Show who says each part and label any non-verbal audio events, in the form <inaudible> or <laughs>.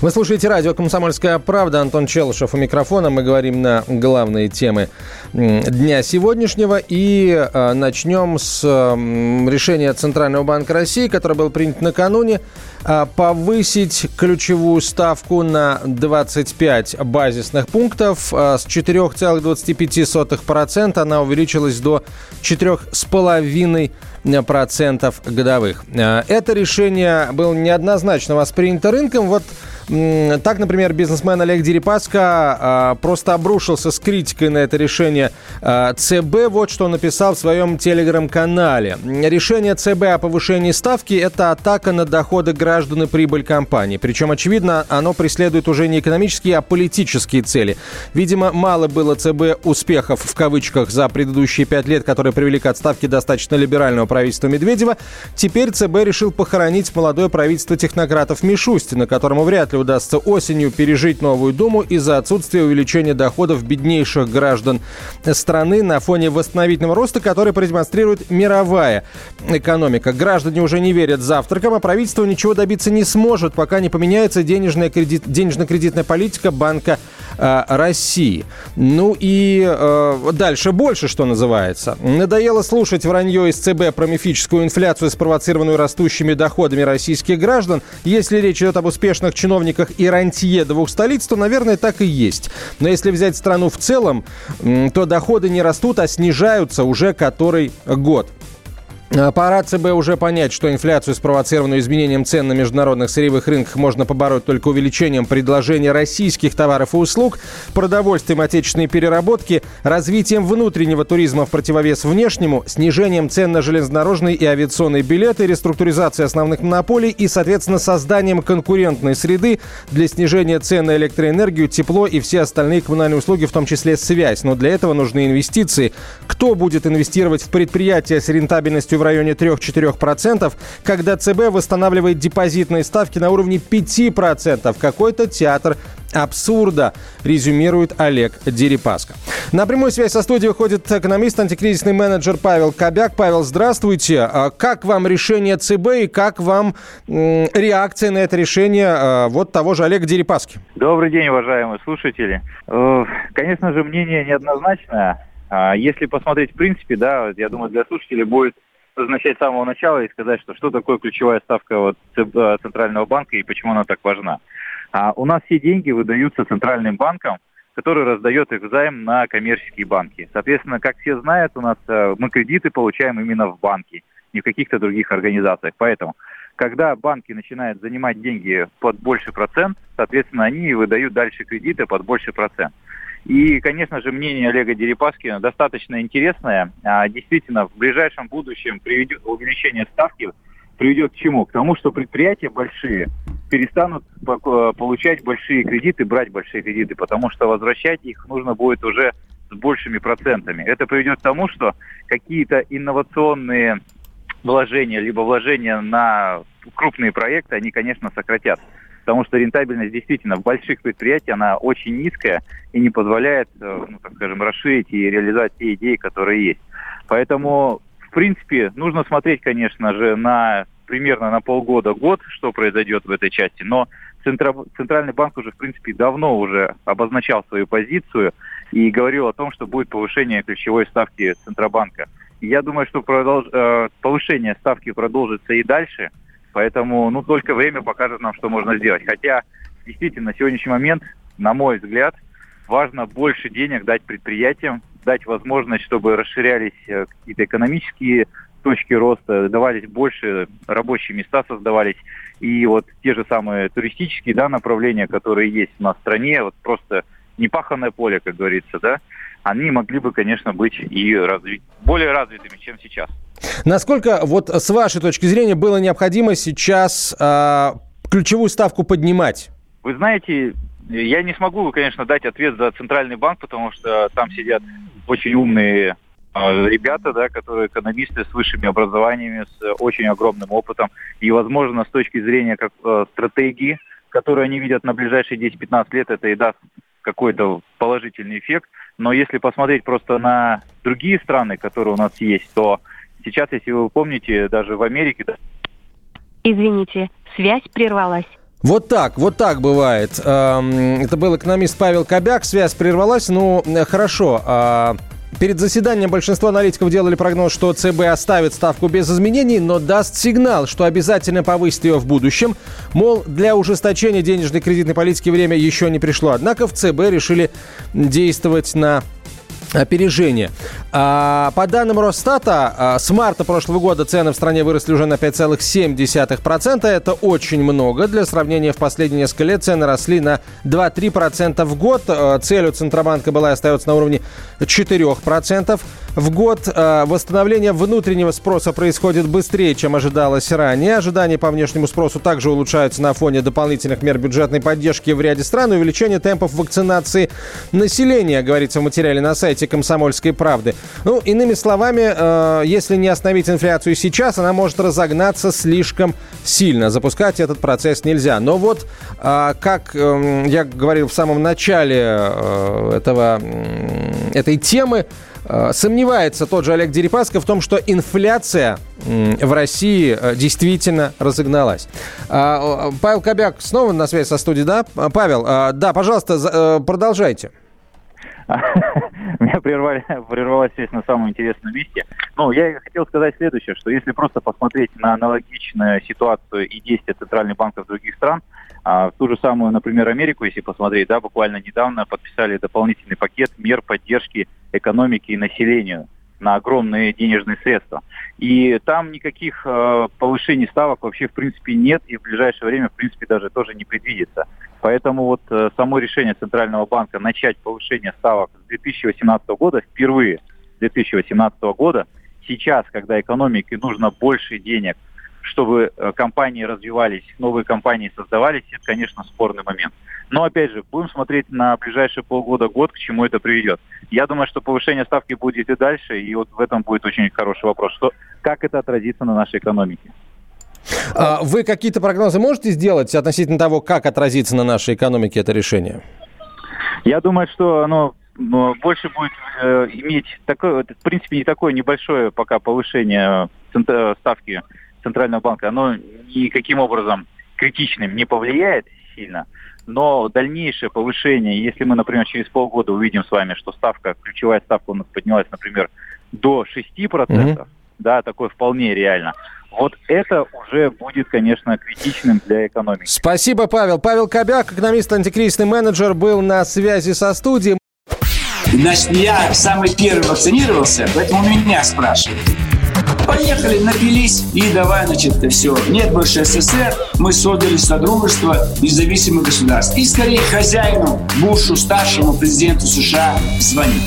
Speaker 1: Вы слушаете радио «Комсомольская правда». Антон Челышев у микрофона. Мы говорим на главные темы дня сегодняшнего. И э, начнем с решения Центрального банка России, которое было принято накануне, э, повысить ключевую ставку на 25 базисных пунктов. Э, с 4,25% она увеличилась до 4,5% годовых. Э, это решение было неоднозначно воспринято рынком. Вот так, например, бизнесмен Олег Дерипаска просто обрушился с критикой на это решение а, ЦБ. Вот что он написал в своем телеграм-канале. Решение ЦБ о повышении ставки – это атака на доходы граждан и прибыль компании. Причем, очевидно, оно преследует уже не экономические, а политические цели. Видимо, мало было ЦБ успехов, в кавычках, за предыдущие пять лет, которые привели к отставке достаточно либерального правительства Медведева. Теперь ЦБ решил похоронить молодое правительство технократов Мишустина, которому вряд ли удастся осенью пережить новую Думу из-за отсутствия увеличения доходов беднейших граждан страны на фоне восстановительного роста, который продемонстрирует мировая экономика. Граждане уже не верят завтракам, а правительство ничего добиться не сможет, пока не поменяется денежная кредит, денежно-кредитная политика Банка э, России. Ну и э, дальше больше, что называется. Надоело слушать вранье из ЦБ про мифическую инфляцию, спровоцированную растущими доходами российских граждан. Если речь идет об успешных чиновниках и рантье двух столиц, то, наверное, так и есть. Но если взять страну в целом, то доходы не растут, а снижаются уже который год. А, пора ЦБ уже понять, что инфляцию, спровоцированную изменением цен на международных сырьевых рынках, можно побороть только увеличением предложения российских товаров и услуг, продовольствием отечественной переработки, развитием внутреннего туризма в противовес внешнему, снижением цен на железнодорожные и авиационные билеты, реструктуризацией основных монополий и, соответственно, созданием конкурентной среды для снижения цен на электроэнергию, тепло и все остальные коммунальные услуги, в том числе связь. Но для этого нужны инвестиции. Кто будет инвестировать в предприятия с рентабельностью в районе 3-4%, когда ЦБ восстанавливает депозитные ставки на уровне 5%. Какой-то театр абсурда, резюмирует Олег Дерипаска. На прямую связь со студией выходит экономист, антикризисный менеджер Павел Кобяк. Павел, здравствуйте. А как вам решение ЦБ и как вам реакция на это решение а, вот того же Олега Дерипаски?
Speaker 2: Добрый день, уважаемые слушатели. Э, конечно же, мнение неоднозначное. А если посмотреть в принципе, да, я думаю, для слушателей будет начать с самого начала и сказать, что что такое ключевая ставка вот э, Центрального банка и почему она так важна. А у нас все деньги выдаются Центральным банком, который раздает их взаим на коммерческие банки. Соответственно, как все знают, у нас э, мы кредиты получаем именно в банке, не в каких-то других организациях. Поэтому, когда банки начинают занимать деньги под больший процент, соответственно, они выдают дальше кредиты под больший процент. И, конечно же, мнение Олега Дерипаски достаточно интересное. А, действительно, в ближайшем будущем приведет, увеличение ставки приведет к чему? К тому, что предприятия большие перестанут получать большие кредиты, брать большие кредиты, потому что возвращать их нужно будет уже с большими процентами. Это приведет к тому, что какие-то инновационные вложения, либо вложения на крупные проекты, они, конечно, сократятся потому что рентабельность действительно в больших предприятиях, она очень низкая и не позволяет, э, ну, так скажем, расширить и реализовать те идеи, которые есть. Поэтому, в принципе, нужно смотреть, конечно же, на примерно на полгода-год, что произойдет в этой части, но Центральный банк уже, в принципе, давно уже обозначал свою позицию и говорил о том, что будет повышение ключевой ставки Центробанка. я думаю, что продолж... Э, повышение ставки продолжится и дальше – Поэтому, ну, только время покажет нам, что можно сделать. Хотя, действительно, на сегодняшний момент, на мой взгляд, важно больше денег дать предприятиям, дать возможность, чтобы расширялись э, какие-то экономические точки роста, давались больше рабочие места создавались. И вот те же самые туристические да, направления, которые есть у нас в стране, вот просто непаханное поле, как говорится, да, они могли бы, конечно, быть и разви... более развитыми, чем сейчас.
Speaker 1: Насколько, вот с вашей точки зрения, было необходимо сейчас э, ключевую ставку поднимать?
Speaker 2: Вы знаете, я не смогу, конечно, дать ответ за Центральный банк, потому что там сидят очень умные ребята, да, которые экономисты с высшими образованиями, с очень огромным опытом. И, возможно, с точки зрения как, стратегии, которую они видят на ближайшие 10-15 лет, это и даст какой-то положительный эффект. Но если посмотреть просто на другие страны, которые у нас есть, то сейчас, если вы помните, даже в Америке...
Speaker 3: Извините, связь прервалась.
Speaker 1: Вот так, вот так бывает. Это был экономист Павел Кобяк. Связь прервалась. Ну, хорошо. А, перед заседанием большинство аналитиков делали прогноз, что ЦБ оставит ставку без изменений, но даст сигнал, что обязательно повысит ее в будущем. Мол, для ужесточения денежной кредитной политики время еще не пришло. Однако в ЦБ решили действовать на опережение. А, по данным Росстата, а, с марта прошлого года цены в стране выросли уже на 5,7%. Это очень много. Для сравнения, в последние несколько лет цены росли на 2-3% в год. А, цель у Центробанка была и остается на уровне 4% в год. Восстановление внутреннего спроса происходит быстрее, чем ожидалось ранее. Ожидания по внешнему спросу также улучшаются на фоне дополнительных мер бюджетной поддержки в ряде стран и увеличения темпов вакцинации населения, говорится в материале на сайте сайте «Комсомольской правды». Ну, иными словами, э, если не остановить инфляцию сейчас, она может разогнаться слишком сильно. Запускать этот процесс нельзя. Но вот, э, как э, я говорил в самом начале э, этого, э, этой темы, э, Сомневается тот же Олег Дерипаска в том, что инфляция в России э, действительно разогналась. А, Павел Кобяк снова на связи со студией, да? Павел, да, пожалуйста, э, продолжайте. <laughs>
Speaker 2: Прервали, <laughs> прервалась связь на самом интересном месте. Ну, я хотел сказать следующее, что если просто посмотреть на аналогичную ситуацию и действия центральных банков других стран, а, в ту же самую, например, Америку, если посмотреть, да, буквально недавно подписали дополнительный пакет мер поддержки экономики и населению на огромные денежные средства. И там никаких э, повышений ставок вообще в принципе нет и в ближайшее время в принципе даже тоже не предвидится. Поэтому вот э, само решение Центрального банка начать повышение ставок с 2018 года впервые с 2018 года, сейчас, когда экономике нужно больше денег, чтобы э, компании развивались, новые компании создавались, это, конечно, спорный момент. Но, опять же, будем смотреть на ближайшие полгода-год, к чему это приведет. Я думаю, что повышение ставки будет и дальше, и вот в этом будет очень хороший вопрос, что, как это отразится на нашей экономике.
Speaker 1: А вы какие-то прогнозы можете сделать относительно того, как отразится на нашей экономике это решение?
Speaker 2: Я думаю, что оно ну, больше будет э, иметь такое, в принципе, не такое небольшое пока повышение центр, ставки Центрального банка. Оно никаким образом критичным не повлияет сильно, но дальнейшее повышение, если мы, например, через полгода увидим с вами, что ставка, ключевая ставка у нас поднялась, например, до 6%, mm-hmm. Да, такое вполне реально, вот это уже будет, конечно, критичным для экономики.
Speaker 1: Спасибо, Павел. Павел Кобяк, экономист, антикризисный менеджер, был на связи со студией.
Speaker 4: Значит, я самый первый вакцинировался, поэтому меня спрашивают. Поехали, напились и давай, значит, все. Нет больше СССР, мы создали Содружество независимых государств. И скорее хозяину Бушу, старшему президенту США, звонить.